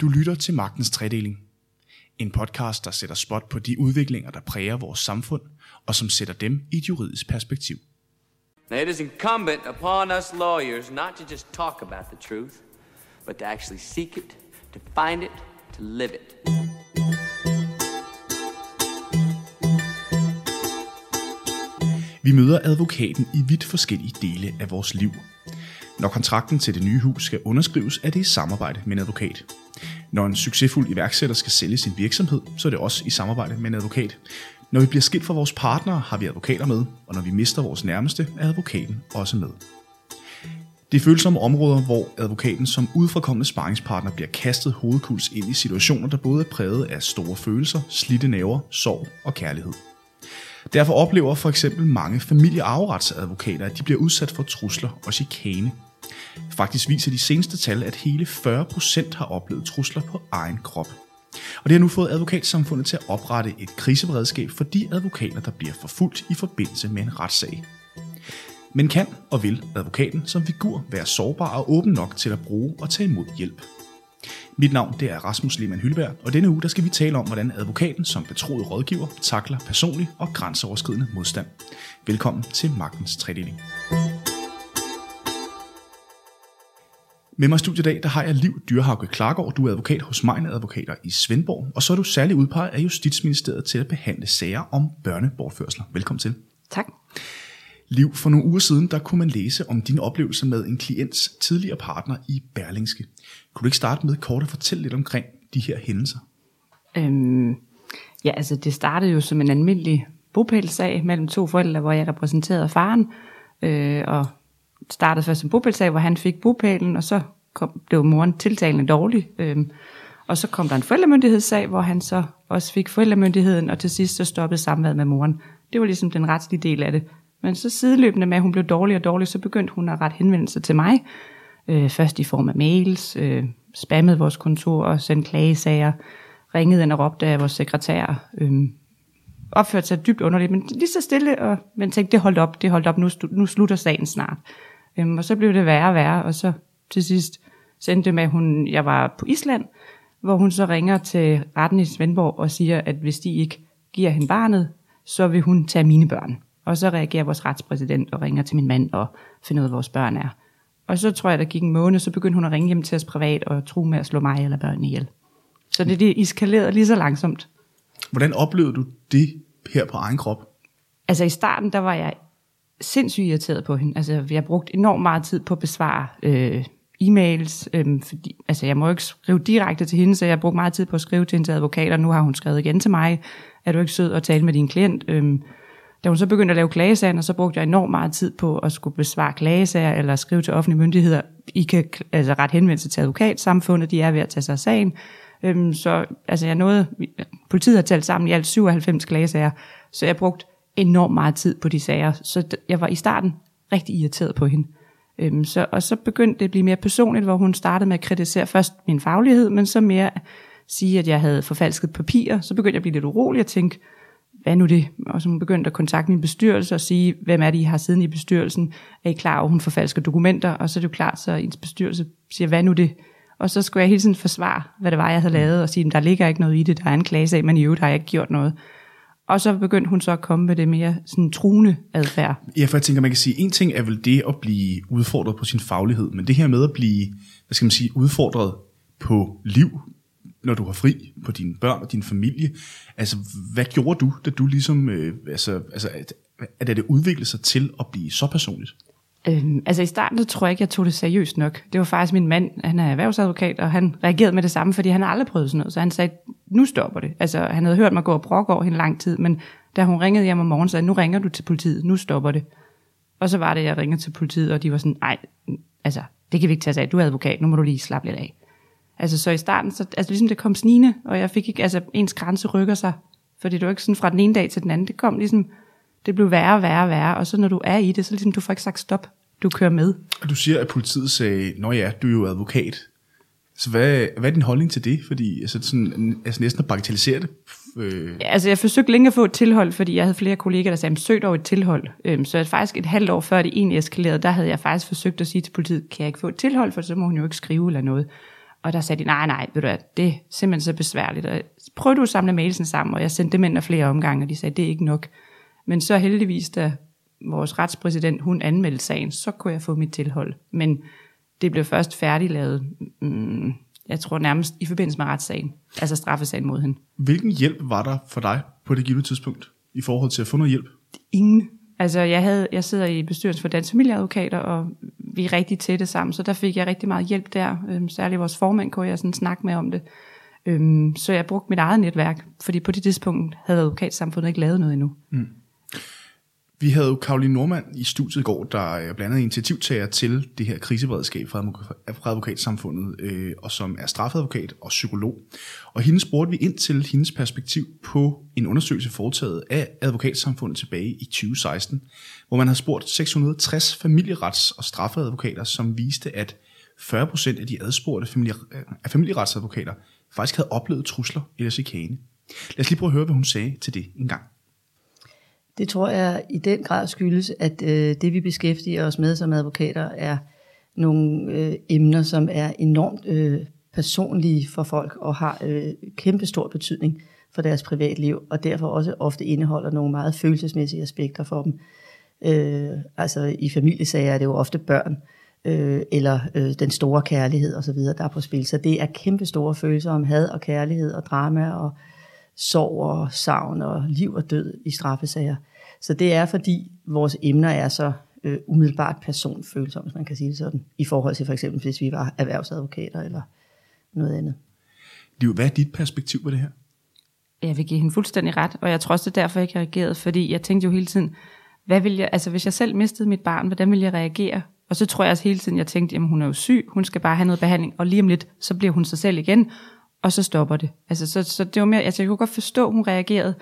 Du lytter til Magtens Tredeling. En podcast, der sætter spot på de udviklinger, der præger vores samfund, og som sætter dem i et juridisk perspektiv. Now, it is incumbent upon us lawyers not to just talk about the truth, but to actually seek it, to find it, to live it. Vi møder advokaten i vidt forskellige dele af vores liv. Når kontrakten til det nye hus skal underskrives, er det i samarbejde med en advokat. Når en succesfuld iværksætter skal sælge sin virksomhed, så er det også i samarbejde med en advokat. Når vi bliver skilt fra vores partnere, har vi advokater med, og når vi mister vores nærmeste, er advokaten også med. Det er følsomme områder, hvor advokaten som udfrakommende sparringspartner bliver kastet hovedkuls ind i situationer, der både er præget af store følelser, slidte næver, sorg og kærlighed. Derfor oplever for eksempel mange familieafretsadvokater, at de bliver udsat for trusler og chikane. Faktisk viser de seneste tal, at hele 40% har oplevet trusler på egen krop. Og det har nu fået advokatsamfundet til at oprette et kriseberedskab for de advokater, der bliver forfulgt i forbindelse med en retssag. Men kan og vil advokaten som figur være sårbar og åben nok til at bruge og tage imod hjælp? Mit navn det er Rasmus Lehmann Hylberg, og denne uge der skal vi tale om, hvordan advokaten som betroet rådgiver takler personlig og grænseoverskridende modstand. Velkommen til Magtens Tredeling. Med mig i studiet i dag, der har jeg Liv Dyrhauke Klargaard. Du er advokat hos Mejne Advokater i Svendborg, og så er du særlig udpeget af Justitsministeriet til at behandle sager om børnebortførsler. Velkommen til. Tak. Liv, for nogle uger siden, der kunne man læse om dine oplevelser med en klients tidligere partner i Berlingske. Kunne du ikke starte med kort at fortælle lidt omkring de her hændelser? Øhm, ja, altså det startede jo som en almindelig bopælssag mellem to forældre, hvor jeg repræsenterede faren, øh, og startede først som bopælssag, hvor han fik bopælen, og så kom, blev moren tiltalende dårlig. Øh, og så kom der en forældremyndighedssag, hvor han så også fik forældremyndigheden, og til sidst så stoppede samværet med moren. Det var ligesom den retslige del af det. Men så sideløbende med, at hun blev dårlig og dårlig, så begyndte hun at rette henvendelser til mig. Øh, først i form af mails, øh, spammede vores kontor og sendte klagesager, ringede ind og råbte af vores sekretær. Øh, opførte sig dybt underligt, men lige så stille, og man tænkte, det holdt op, det holdt op, nu, nu slutter sagen snart. Øh, og så blev det værre og værre, og så til sidst sendte det med, at hun, jeg var på Island, hvor hun så ringer til retten i Svendborg og siger, at hvis de ikke giver hende barnet, så vil hun tage mine børn. Og så reagerer vores retspræsident og ringer til min mand og finder ud af, hvor vores børn er. Og så tror jeg, der gik en måned, så begyndte hun at ringe hjem til os privat og tro med at slå mig eller børnene ihjel. Så det, det eskalerede lige så langsomt. Hvordan oplevede du det her på egen krop? Altså i starten, der var jeg sindssygt irriteret på hende. Altså vi har brugt enormt meget tid på at besvare øh, e-mails. Øh, fordi, altså jeg må ikke skrive direkte til hende, så jeg har brugt meget tid på at skrive til hendes advokater. Nu har hun skrevet igen til mig. Er du ikke sød at tale med din klient? Øh, da hun så begyndte at lave klagesagerne, så brugte jeg enormt meget tid på at skulle besvare klagesager eller skrive til offentlige myndigheder. I kan altså ret henvendelse til advokatsamfundet, de er ved at tage sig af sagen. Øhm, så altså jeg nåede, politiet har talt sammen i alt 97 klagesager, så jeg brugte enormt meget tid på de sager. Så jeg var i starten rigtig irriteret på hende. Øhm, så, og så begyndte det at blive mere personligt, hvor hun startede med at kritisere først min faglighed, men så mere sige, at jeg havde forfalsket papirer. Så begyndte jeg at blive lidt urolig og tænke, hvad nu det? Og så hun begyndte at kontakte min bestyrelse og sige, hvem er det, I har siden i bestyrelsen? Er I klar over, hun forfalsker dokumenter? Og så er det jo klart, så ens bestyrelse siger, hvad nu det? Og så skulle jeg hele tiden forsvare, hvad det var, jeg havde lavet, og sige, der ligger ikke noget i det, der er en klagesag, men i øvrigt har jeg ikke gjort noget. Og så begyndte hun så at komme med det mere sådan truende adfærd. Ja, for jeg tænker, man kan sige, en ting er vel det at blive udfordret på sin faglighed, men det her med at blive, hvad skal man sige, udfordret på liv, når du har fri på dine børn og din familie. Altså, hvad gjorde du, da du ligesom, øh, altså, altså at, at det udviklede sig til at blive så personligt? Øhm, altså i starten så tror jeg ikke, jeg tog det seriøst nok. Det var faktisk min mand, han er erhvervsadvokat, og han reagerede med det samme, fordi han aldrig prøvet sådan noget. Så han sagde, nu stopper det. Altså han havde hørt mig gå og brokke over hende lang tid, men da hun ringede hjem om morgenen, sagde nu ringer du til politiet, nu stopper det. Og så var det, jeg ringede til politiet, og de var sådan, nej, altså det kan vi ikke tage sig af, du er advokat, nu må du lige slappe lidt af. Altså så i starten, så, altså ligesom det kom snigende, og jeg fik ikke, altså ens grænse rykker sig, fordi det var ikke sådan fra den ene dag til den anden, det kom ligesom, det blev værre og værre og værre, og så når du er i det, så ligesom du får ikke sagt stop, du kører med. Og du siger, at politiet sagde, nå ja, du er jo advokat. Så hvad, hvad er din holdning til det? Fordi altså, sådan, altså næsten at bagatellisere det. Øh. Ja, altså jeg forsøgte længe at få et tilhold, fordi jeg havde flere kolleger, der sagde, søg dog et tilhold. Øhm, så faktisk et halvt år før det egentlig eskalerede, der havde jeg faktisk forsøgt at sige til politiet, kan jeg ikke få et tilhold, for så må hun jo ikke skrive eller noget. Og der sagde de, nej, nej, ved du hvad, det er simpelthen så besværligt. Og prøv du at samle mailsen sammen, og jeg sendte dem ind af flere omgange, og de sagde, det er ikke nok. Men så heldigvis, da vores retspræsident, hun anmeldte sagen, så kunne jeg få mit tilhold. Men det blev først færdiglavet, mm, jeg tror nærmest i forbindelse med retssagen, altså straffesagen mod hende. Hvilken hjælp var der for dig på det givende tidspunkt i forhold til at få noget hjælp? Ingen. Altså, jeg, havde, jeg sidder i bestyrelsen for Dansk Familieadvokater, og vi er rigtig tætte sammen, så der fik jeg rigtig meget hjælp der. Øhm, særligt vores formand kunne jeg sådan snakke med om det. Øhm, så jeg brugte mit eget netværk, fordi på det tidspunkt havde advokatsamfundet ikke lavet noget endnu. Mm. Vi havde jo Karoline Normand i studiet i går, der øh, er blandt andet initiativtager til det her kriseberedskab fra advokatsamfundet, øh, og som er strafadvokat og psykolog. Og hende spurgte vi ind til hendes perspektiv på en undersøgelse foretaget af advokatsamfundet tilbage i 2016, hvor man har spurgt 660 familierets- og straffeadvokater, som viste, at 40% af de adspurgte familier- af familieretsadvokater faktisk havde oplevet trusler eller chikane. Lad os lige prøve at høre, hvad hun sagde til det en gang. Det tror jeg i den grad skyldes, at øh, det vi beskæftiger os med som advokater er nogle øh, emner, som er enormt øh, personlige for folk og har øh, kæmpe stor betydning for deres privatliv, og derfor også ofte indeholder nogle meget følelsesmæssige aspekter for dem. Øh, altså i familiesager er det jo ofte børn, øh, eller øh, den store kærlighed osv., der er på spil. Så det er kæmpe store følelser om had og kærlighed og drama og sorg og savn og liv og død i straffesager. Så det er fordi vores emner er så øh, umiddelbart personfølsomme, hvis man kan sige det sådan, i forhold til for eksempel, hvis vi var erhvervsadvokater eller noget andet. Liv, hvad er dit perspektiv på det her? Jeg vil give hende fuldstændig ret, og jeg tror også, det er derfor, jeg ikke reagerede, fordi jeg tænkte jo hele tiden, hvad vil jeg, altså hvis jeg selv mistede mit barn, hvordan ville jeg reagere? Og så tror jeg også hele tiden, jeg tænkte, jamen hun er jo syg, hun skal bare have noget behandling, og lige om lidt, så bliver hun sig selv igen, og så stopper det. Altså, så, så det var mere, altså, jeg kunne godt forstå, at hun reagerede.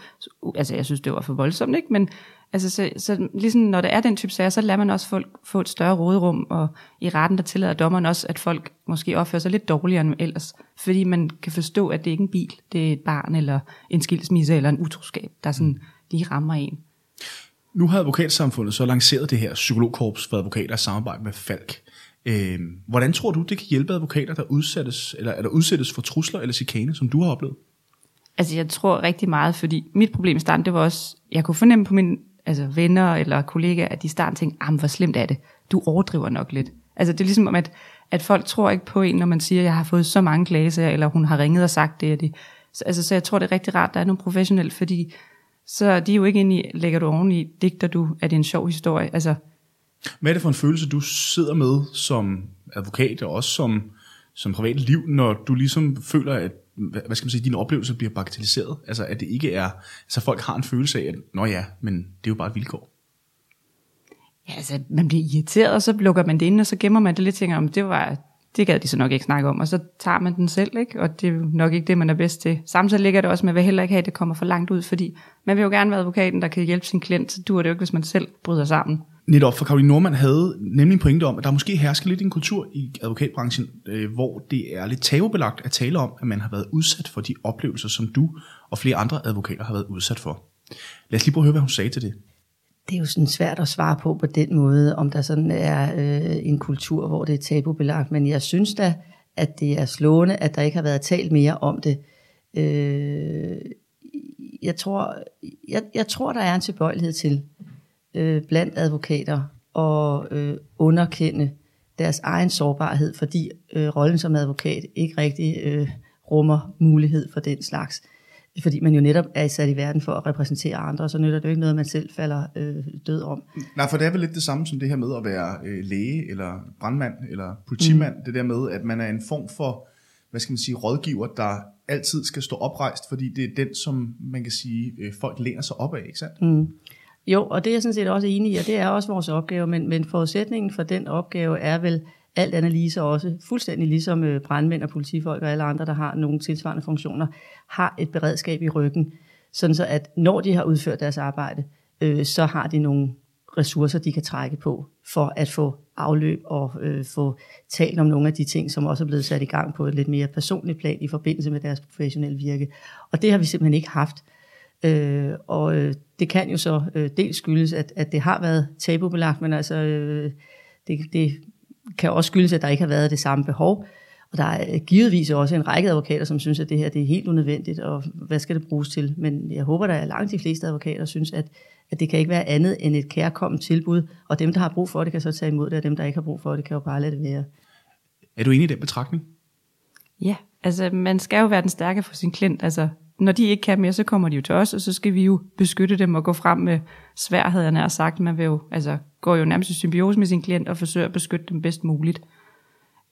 Altså, jeg synes, det var for voldsomt, ikke? Men altså, så, så ligesom, når der er den type sager, så lader man også folk få et større råderum, og i retten, der tillader dommeren også, at folk måske opfører sig lidt dårligere end ellers, fordi man kan forstå, at det ikke er en bil, det er et barn, eller en skilsmisse, eller en utroskab, der sådan lige rammer en. Nu har advokatsamfundet så lanceret det her psykologkorps for advokater i samarbejde med Falk. Øh, hvordan tror du, det kan hjælpe advokater, der udsættes, eller, eller udsættes for trusler eller chikane, som du har oplevet? Altså, jeg tror rigtig meget, fordi mit problem i starten, det var også, jeg kunne fornemme på mine altså, venner eller kollegaer, at de i starten tænkte, ah, hvor slemt er det? Du overdriver nok lidt. Altså, det er ligesom om, at, at folk tror ikke på en, når man siger, jeg har fået så mange klager, eller hun har ringet og sagt det og det. Så, altså, så jeg tror, det er rigtig rart, at der er nogle professionelle, fordi så de er jo ikke inde i, lægger du oveni, digter du, er det en sjov historie? Altså, hvad er det for en følelse, du sidder med som advokat, og også som, som privat liv, når du ligesom føler, at hvad skal man sige, din oplevelse bliver bagatelliseret? Altså, at det ikke er, så folk har en følelse af, at, nå ja, men det er jo bare et vilkår. Ja, altså, man bliver irriteret, og så lukker man det ind, og så gemmer man det lidt, og tænker, om det var, det gad de så nok ikke snakke om, og så tager man den selv, ikke? og det er nok ikke det, man er bedst til. Samtidig ligger det også, at man vil heller ikke have, at det kommer for langt ud, fordi man vil jo gerne være advokaten, der kan hjælpe sin klient, så dur det jo ikke, hvis man selv bryder sammen netop for Karoline Norman havde nemlig en pointe om, at der måske hersker lidt en kultur i advokatbranchen, øh, hvor det er lidt tabubelagt at tale om, at man har været udsat for de oplevelser, som du og flere andre advokater har været udsat for. Lad os lige prøve at høre, hvad hun sagde til det. Det er jo sådan svært at svare på på den måde, om der sådan er øh, en kultur, hvor det er tabubelagt, men jeg synes da, at det er slående, at der ikke har været talt mere om det. Øh, jeg, tror, jeg, jeg tror, der er en tilbøjelighed til, øh, blandt advokater at øh, underkende deres egen sårbarhed, fordi øh, rollen som advokat ikke rigtig øh, rummer mulighed for den slags. Fordi man jo netop er sat i verden for at repræsentere andre, så nytter det jo ikke noget, man selv falder øh, død om. Nej, for det er vel lidt det samme som det her med at være øh, læge, eller brandmand, eller politimand. Mm. Det der med, at man er en form for, hvad skal man sige, rådgiver, der altid skal stå oprejst, fordi det er den, som man kan sige, øh, folk læner sig op af, ikke sandt? Mm. Jo, og det er jeg sådan set også enig i, og det er også vores opgave, men, men forudsætningen for den opgave er vel alt andet lige så også, fuldstændig ligesom øh, brandmænd og politifolk og alle andre, der har nogle tilsvarende funktioner, har et beredskab i ryggen, sådan så at når de har udført deres arbejde, øh, så har de nogle ressourcer, de kan trække på, for at få afløb og øh, få talt om nogle af de ting, som også er blevet sat i gang på et lidt mere personligt plan i forbindelse med deres professionelle virke. Og det har vi simpelthen ikke haft. Øh, og øh, det kan jo så øh, dels skyldes, at, at det har været tabubelagt, men altså øh, det, det kan også skyldes, at der ikke har været det samme behov. Og der er givetvis også en række advokater, som synes, at det her det er helt unødvendigt, og hvad skal det bruges til? Men jeg håber, der er langt de fleste advokater, synes, at, at det kan ikke være andet end et kærkommet tilbud, og dem, der har brug for det, kan så tage imod det, og dem, der ikke har brug for det, kan jo bare lade det være. Er du enig i den betragtning? Ja, altså man skal jo være den stærke for sin klient. Altså, når de ikke kan mere, så kommer de jo til os, og så skal vi jo beskytte dem og gå frem med sværhederne jeg nær sagt. Man vil jo, altså, går jo nærmest i symbiose med sin klient og forsøger at beskytte dem bedst muligt.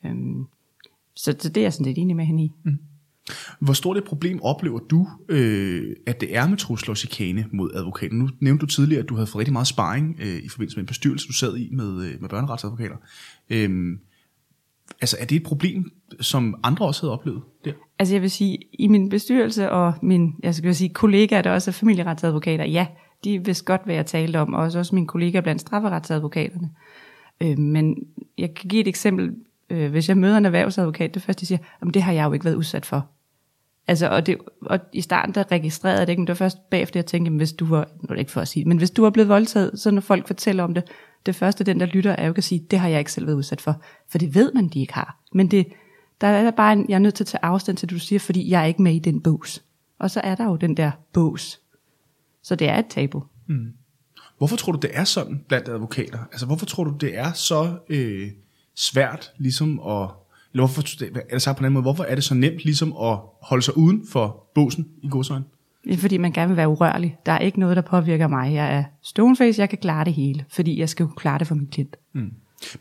Øhm, så, så det er jeg sådan lidt enig med hende i. Mm. Hvor stort et problem oplever du, øh, at det er med trusler og chikane mod advokaten? Nu nævnte du tidligere, at du havde fået rigtig meget sparring øh, i forbindelse med en bestyrelse, du sad i med, øh, med børneretsadvokater. Øh, altså, er det et problem, som andre også havde oplevet der? Altså jeg vil sige, i min bestyrelse og min jeg skal sige, kollegaer, der også er familieretsadvokater, ja, de vidste godt, hvad jeg talte om, og også, også mine kollegaer blandt strafferetsadvokaterne. Øh, men jeg kan give et eksempel. Øh, hvis jeg møder en erhvervsadvokat, det første, de siger, om det har jeg jo ikke været udsat for. Altså, og, det, og i starten, der registrerede jeg det ikke, men det var først bagefter, jeg tænkte, hvis du var, nu er det ikke for at sige men hvis du var blevet voldtaget, så når folk fortæller om det, det første, den der lytter, er jo at sige, det har jeg ikke selv været udsat for. For det ved man, de ikke har. Men det, der er bare en, jeg er nødt til at tage afstand til, det du siger, fordi jeg er ikke med i den bås. Og så er der jo den der bås. Så det er et tabu. Mm. Hvorfor tror du, det er sådan blandt advokater? Altså, hvorfor tror du, det er så øh, svært ligesom at... Eller hvorfor, er det sagt på en anden måde, hvorfor er det så nemt ligesom at holde sig uden for båsen i godsøjne? Det er fordi, man gerne vil være urørlig. Der er ikke noget, der påvirker mig. Jeg er stoneface, jeg kan klare det hele, fordi jeg skal jo klare det for min klient. Mm.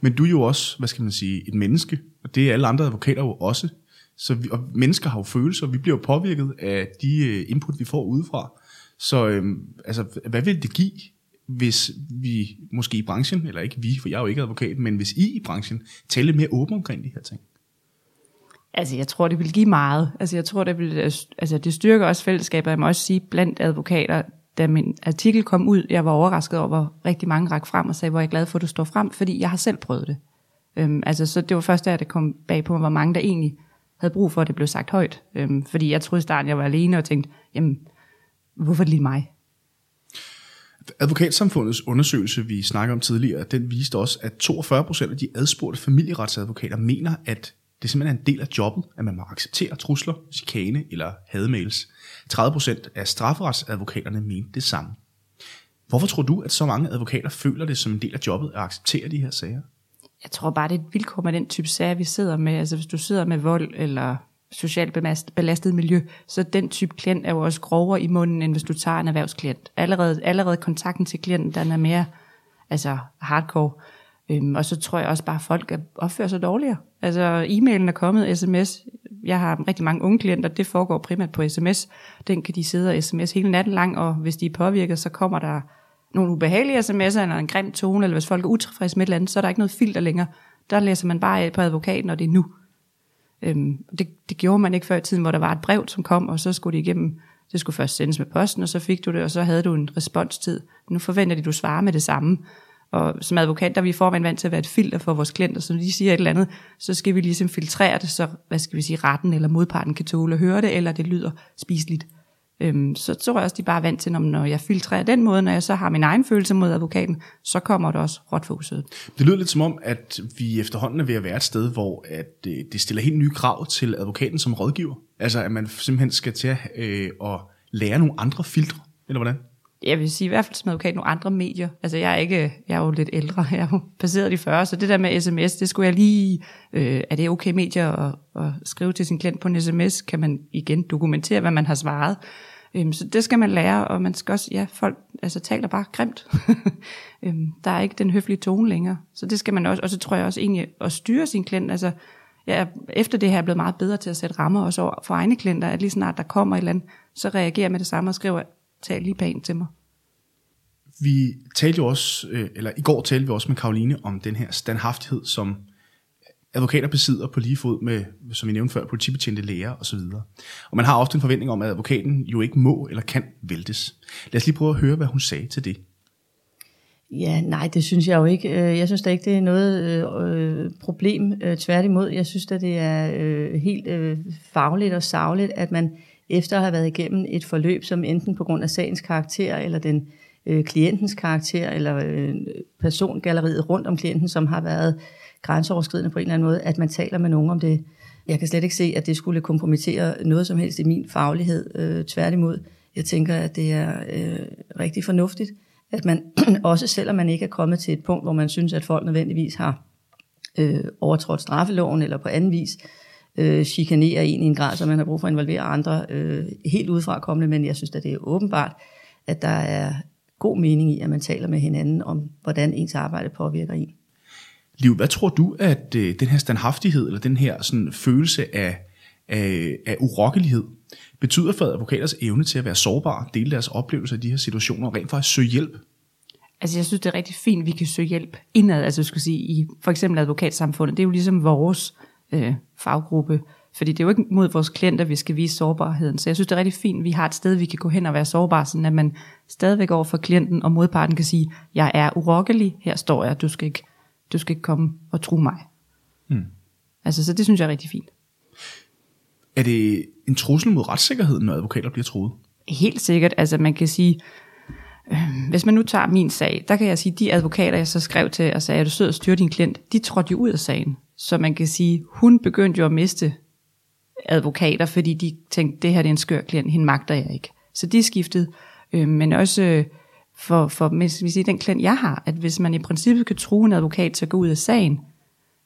Men du er jo også, hvad skal man sige, et menneske, og det er alle andre advokater jo også. Så vi, og mennesker har jo følelser, vi bliver påvirket af de øh, input, vi får udefra. Så øhm, altså, hvad vil det give, hvis vi måske i branchen, eller ikke vi, for jeg er jo ikke advokat, men hvis I i branchen taler mere åbent omkring de her ting? Altså, jeg tror, det vil give meget. Altså, jeg tror, det, vil, øh, altså, det styrker også fællesskabet. Jeg må også sige, blandt advokater, da min artikel kom ud, jeg var overrasket over, hvor rigtig mange rak frem og sagde, hvor jeg er glad for, at du står frem, fordi jeg har selv prøvet det. Øhm, altså, så det var først da, det kom bag på, hvor mange der egentlig havde brug for, at det blev sagt højt. Øhm, fordi jeg troede i starten, jeg var alene og tænkte, jamen, hvorfor lige mig? Advokatsamfundets undersøgelse, vi snakker om tidligere, den viste også, at 42% af de adspurgte familieretsadvokater mener, at det simpelthen er en del af jobbet, at man må acceptere trusler, chikane eller hademails. 30% af strafferetsadvokaterne mente det samme. Hvorfor tror du, at så mange advokater føler det som en del af jobbet at acceptere de her sager? Jeg tror bare, det er et vilkår med den type sager, vi sidder med. Altså hvis du sidder med vold eller socialt belastet miljø, så den type klient er jo også grovere i munden, end hvis du tager en erhvervsklient. Allerede, allerede kontakten til klienten, den er mere altså hardcore. Øhm, og så tror jeg også bare, at folk opfører sig dårligere. Altså e-mailen er kommet, sms. Jeg har rigtig mange unge klienter, det foregår primært på sms. Den kan de sidde og sms hele natten lang, og hvis de er påvirket, så kommer der nogle ubehagelige sms'er, eller en grim tone, eller hvis folk er utilfredse med et eller andet, så er der ikke noget filter længere. Der læser man bare på advokaten, og det er nu. Øhm, det, det gjorde man ikke før i tiden, hvor der var et brev, som kom, og så skulle det igennem, det skulle først sendes med posten, og så fik du det, og så havde du en responstid. Nu forventer de, at du svarer med det samme. Og som advokat, der er vi forvejen vant til at være et filter for vores klienter, så når de siger et eller andet, så skal vi ligesom filtrere det, så hvad skal vi sige, retten eller modparten kan tåle at høre det, eller det lyder spiseligt. Øhm, så tror jeg også, de bare er vant til, når jeg filtrerer den måde, når jeg så har min egen følelse mod advokaten, så kommer det også råt fokuset. Det lyder lidt som om, at vi efterhånden er ved at være et sted, hvor at øh, det stiller helt nye krav til advokaten som rådgiver. Altså at man simpelthen skal til at, øh, at lære nogle andre filtre, eller hvordan? Jeg vil sige i hvert fald som advokat nogle andre medier. Altså jeg er ikke, jeg er jo lidt ældre, jeg er jo passeret de 40, så det der med sms, det skulle jeg lige, øh, er det okay medier at, at skrive til sin klient på en sms, kan man igen dokumentere, hvad man har svaret. Øhm, så det skal man lære, og man skal også, ja, folk altså, taler bare grimt. øhm, der er ikke den høflige tone længere, så det skal man også, og så tror jeg også egentlig at styre sin klient, altså jeg er efter det her er blevet meget bedre til at sætte rammer også over for egne klienter, at lige snart der kommer et eller andet, så reagerer med det samme og skriver, tal lige pænt til mig. Vi talte jo også, øh, eller i går talte vi også med Karoline om den her standhaftighed, som advokater besidder på lige fod med, som vi nævnte før, politibetjente læger osv. Og man har ofte en forventning om, at advokaten jo ikke må eller kan væltes. Lad os lige prøve at høre, hvad hun sagde til det. Ja, nej, det synes jeg jo ikke. Øh, jeg synes da ikke, det er noget øh, problem. Øh, tværtimod, jeg synes at det er øh, helt øh, fagligt og savligt, at man efter at have været igennem et forløb, som enten på grund af sagens karakter, eller den øh, klientens karakter, eller øh, persongalleriet rundt om klienten, som har været grænseoverskridende på en eller anden måde, at man taler med nogen om det. Jeg kan slet ikke se, at det skulle kompromittere noget som helst i min faglighed. Øh, tværtimod, jeg tænker, at det er øh, rigtig fornuftigt, at man også selvom man ikke er kommet til et punkt, hvor man synes, at folk nødvendigvis har øh, overtrådt straffeloven eller på anden vis øh, chikanerer en i en grad, så man har brug for at involvere andre øh, helt udefra kommende, men jeg synes at det er åbenbart, at der er god mening i, at man taler med hinanden om, hvordan ens arbejde påvirker en. Liv, hvad tror du, at øh, den her standhaftighed, eller den her sådan, følelse af, af, af urokkelighed, betyder for advokaters evne til at være sårbare, dele deres oplevelser i de her situationer, og rent faktisk søge hjælp? Altså jeg synes, det er rigtig fint, at vi kan søge hjælp indad, altså jeg skulle sige, i for eksempel advokatsamfundet. Det er jo ligesom vores øh, faggruppe, fordi det er jo ikke mod vores klienter, vi skal vise sårbarheden. Så jeg synes, det er rigtig fint, at vi har et sted, vi kan gå hen og være sårbare, sådan at man stadigvæk over for klienten og modparten kan sige, jeg er urokkelig, her står jeg, du skal ikke, du skal ikke komme og tro mig. Mm. Altså, så det synes jeg er rigtig fint. Er det en trussel mod retssikkerheden, når advokater bliver troet? Helt sikkert. Altså man kan sige, øh, hvis man nu tager min sag, der kan jeg sige, de advokater, jeg så skrev til og sagde, at du sød og styre din klient, de trådte jo ud af sagen. Så man kan sige, hun begyndte jo at miste advokater, fordi de tænkte, det her det er en skør klient, hende magter jeg ikke. Så de skiftede, øh, men også øh, for, for hvis vi siger, den klient jeg har, at hvis man i princippet kan true en advokat til at gå ud af sagen,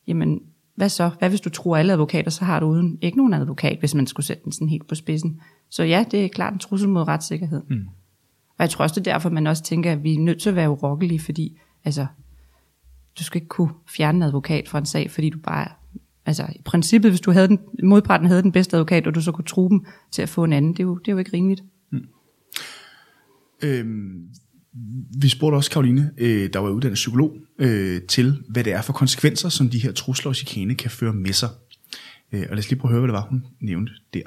jamen hvad så? Hvad hvis du tror alle advokater, så har du uden ikke nogen advokat, hvis man skulle sætte den sådan helt på spidsen. Så ja, det er klart en trussel mod retssikkerhed. Mm. Og jeg tror også, det er derfor, man også tænker, at vi er nødt til at være urokkelige, fordi altså, du skal ikke kunne fjerne en advokat fra en sag, fordi du bare Altså i princippet, hvis du havde den, modparten havde den bedste advokat, og du så kunne tro dem til at få en anden, det er jo, det er jo ikke rimeligt. Mm. Øhm, vi spurgte også Karoline, øh, der var uddannet psykolog, øh, til hvad det er for konsekvenser, som de her trusler og chikane kan føre med sig. Øh, og lad os lige prøve at høre, hvad det var, hun nævnte der.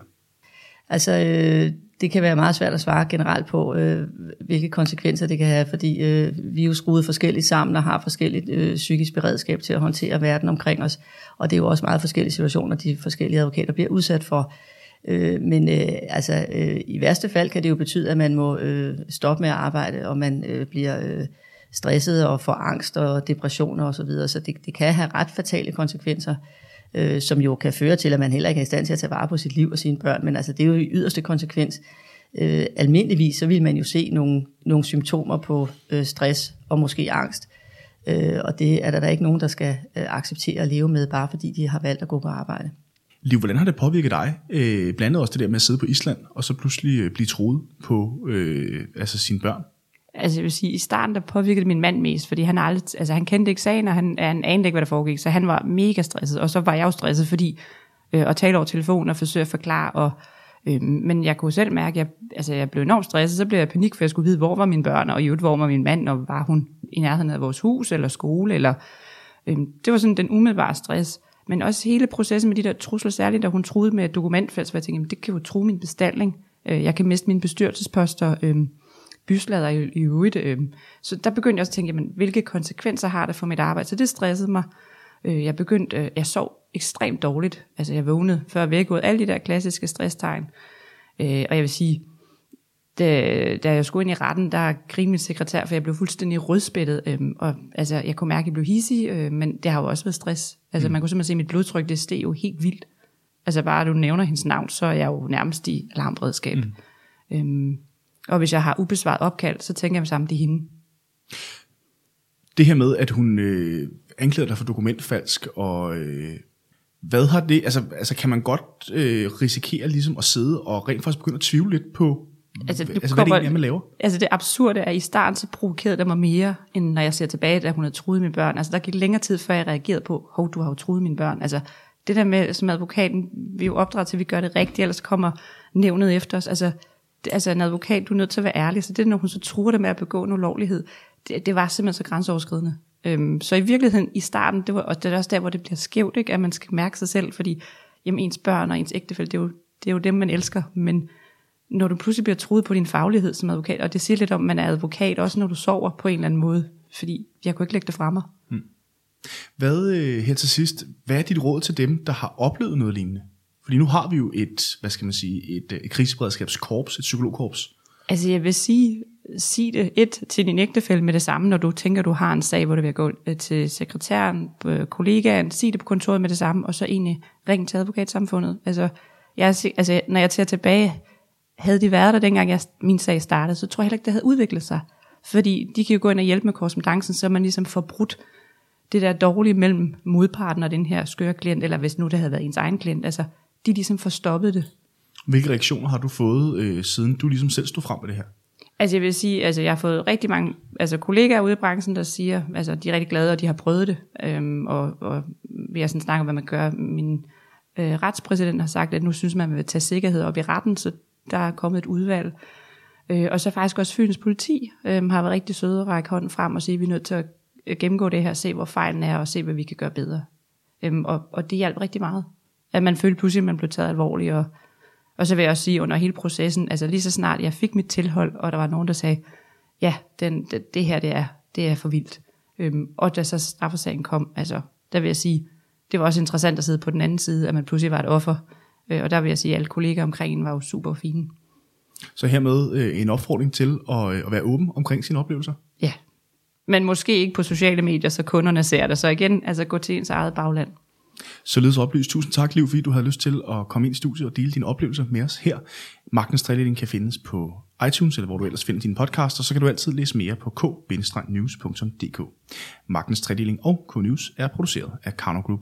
Altså, øh, det kan være meget svært at svare generelt på, øh, hvilke konsekvenser det kan have, fordi øh, vi er jo skruet forskelligt sammen og har forskelligt øh, psykisk beredskab til at håndtere verden omkring os. Og det er jo også meget forskellige situationer, de forskellige advokater bliver udsat for. Øh, men øh, altså, øh, i værste fald kan det jo betyde, at man må øh, stoppe med at arbejde, og man øh, bliver øh, stresset og får angst og depressioner osv., så, videre. så det, det kan have ret fatale konsekvenser øh, Øh, som jo kan føre til, at man heller ikke er i stand til at tage vare på sit liv og sine børn, men altså det er jo i yderste konsekvens. Øh, almindeligvis så vil man jo se nogle, nogle symptomer på øh, stress og måske angst, øh, og det er der, der ikke nogen, der skal øh, acceptere at leve med, bare fordi de har valgt at gå på arbejde. Liv, hvordan har det påvirket dig? Øh, blandt andet også det der med at sidde på Island, og så pludselig øh, blive troet på øh, altså sine børn? Altså jeg vil sige, i starten der påvirkede min mand mest, fordi han aldrig, altså han kendte ikke sagen, og han, han anede ikke, hvad der foregik, så han var mega stresset, og så var jeg jo stresset, fordi øh, at tale over telefonen og forsøge at forklare, og, øh, men jeg kunne selv mærke, at jeg, altså jeg blev enormt stresset, så blev jeg panik, for jeg skulle vide, hvor var mine børn, og i øvrigt, hvor var min mand, og var hun i nærheden af vores hus, eller skole, eller øh, det var sådan den umiddelbare stress, men også hele processen med de der trusler, særligt da hun troede med dokumentfælds, hvor jeg tænkte, det kan jo true min bestilling, øh, jeg kan miste mine bestyrelsesposter, øh, byslader i, i øvrigt. Øh. Så der begyndte jeg også at tænke, jamen, hvilke konsekvenser har det for mit arbejde? Så det stressede mig. Øh, jeg begyndte, øh, jeg sov ekstremt dårligt. Altså jeg vågnede før vækket, alle de der klassiske stresstegn. Øh, og jeg vil sige, da, da jeg skulle ind i retten, der grinede min sekretær, for jeg blev fuldstændig rødspættet. Øh, og altså, jeg kunne mærke, at jeg blev hissig, øh, men det har jo også været stress. Altså mm. man kunne simpelthen se, at mit blodtryk, det steg jo helt vildt. Altså bare du nævner hendes navn, så er jeg jo nærmest i alarmberedskab. Mm. Øhm, og hvis jeg har ubesvaret opkald, så tænker jeg sammen, det er hende. Det her med, at hun øh, anklager dig for dokumentfalsk, og øh, hvad har det, altså, altså kan man godt øh, risikere ligesom at sidde og rent faktisk begynde at tvivle lidt på, altså, altså hvad kommer, det egentlig er, man laver? Altså det absurde er, at i starten så provokerede det mig mere, end når jeg ser tilbage, da hun havde truet mine børn. Altså der gik længere tid, før jeg reagerede på, hov, du har jo truet mine børn. Altså det der med, som advokaten, vi jo opdraget til, at vi gør det rigtigt, ellers kommer nævnet efter os. Altså altså en advokat, du er nødt til at være ærlig, så det når hun så truer det med at begå en ulovlighed, det, det var simpelthen så grænseoverskridende. Øhm, så i virkeligheden i starten, det var, og det er også der, hvor det bliver skævt, ikke? at man skal mærke sig selv, fordi jamen, ens børn og ens ægtefælle, det er, jo, det er jo dem, man elsker, men når du pludselig bliver truet på din faglighed som advokat, og det siger lidt om, at man er advokat, også når du sover på en eller anden måde, fordi jeg kunne ikke lægge det fra mig. Hmm. Hvad øh, her til sidst, hvad er dit råd til dem, der har oplevet noget lignende? Fordi nu har vi jo et, hvad skal man sige, et, øh, et kriseberedskabskorps, et psykologkorps. Altså jeg vil sige, sig det et til din ægtefælle med det samme, når du tænker, du har en sag, hvor det vil gå øh, til sekretæren, øh, kollegaen, sig det på kontoret med det samme, og så egentlig ring til advokatsamfundet. Altså, jeg, altså, når jeg tager tilbage, havde de været der, dengang jeg, min sag startede, så tror jeg heller ikke, det havde udviklet sig. Fordi de kan jo gå ind og hjælpe med korrespondancen, så man ligesom får brudt det der dårlige mellem modparten og den her skøre klient, eller hvis nu det havde været ens egen klient. Altså, de ligesom får stoppet det. Hvilke reaktioner har du fået, øh, siden du ligesom selv stod frem med det her? Altså jeg vil sige, altså jeg har fået rigtig mange altså kollegaer ude i branchen, der siger, altså de er rigtig glade, og de har prøvet det. Øhm, og, og vi har sådan snakket om, hvad man gør. Min øh, retspræsident har sagt, at nu synes man, at man vil tage sikkerhed op i retten, så der er kommet et udvalg. Øh, og så faktisk også Fyns politi øh, har været rigtig søde at række hånden frem og sige, at vi er nødt til at øh, gennemgå det her, se hvor fejlen er, og se hvad vi kan gøre bedre. Øhm, og, og det hjalp rigtig meget. At man følte pludselig, at man blev taget alvorligt, og og så vil jeg også sige, under hele processen, altså lige så snart jeg fik mit tilhold, og der var nogen, der sagde, ja, den, det, det her, det er, det er for vildt. Øhm, og da så straffesagen kom, altså, der vil jeg sige, det var også interessant at sidde på den anden side, at man pludselig var et offer. Øh, og der vil jeg sige, at alle kollegaer omkring en var jo super fine. Så hermed øh, en opfordring til at, øh, at være åben omkring sine oplevelser? Ja, men måske ikke på sociale medier, så kunderne ser det. Så igen, altså gå til ens eget bagland. Således oplyst. Tusind tak, Liv, fordi du havde lyst til at komme ind i studiet og dele dine oplevelser med os her. Magtens Trælægning kan findes på iTunes, eller hvor du ellers finder dine podcasts, og så kan du altid læse mere på k-news.dk. Magtens Tredeling og K-News er produceret af Karno Group.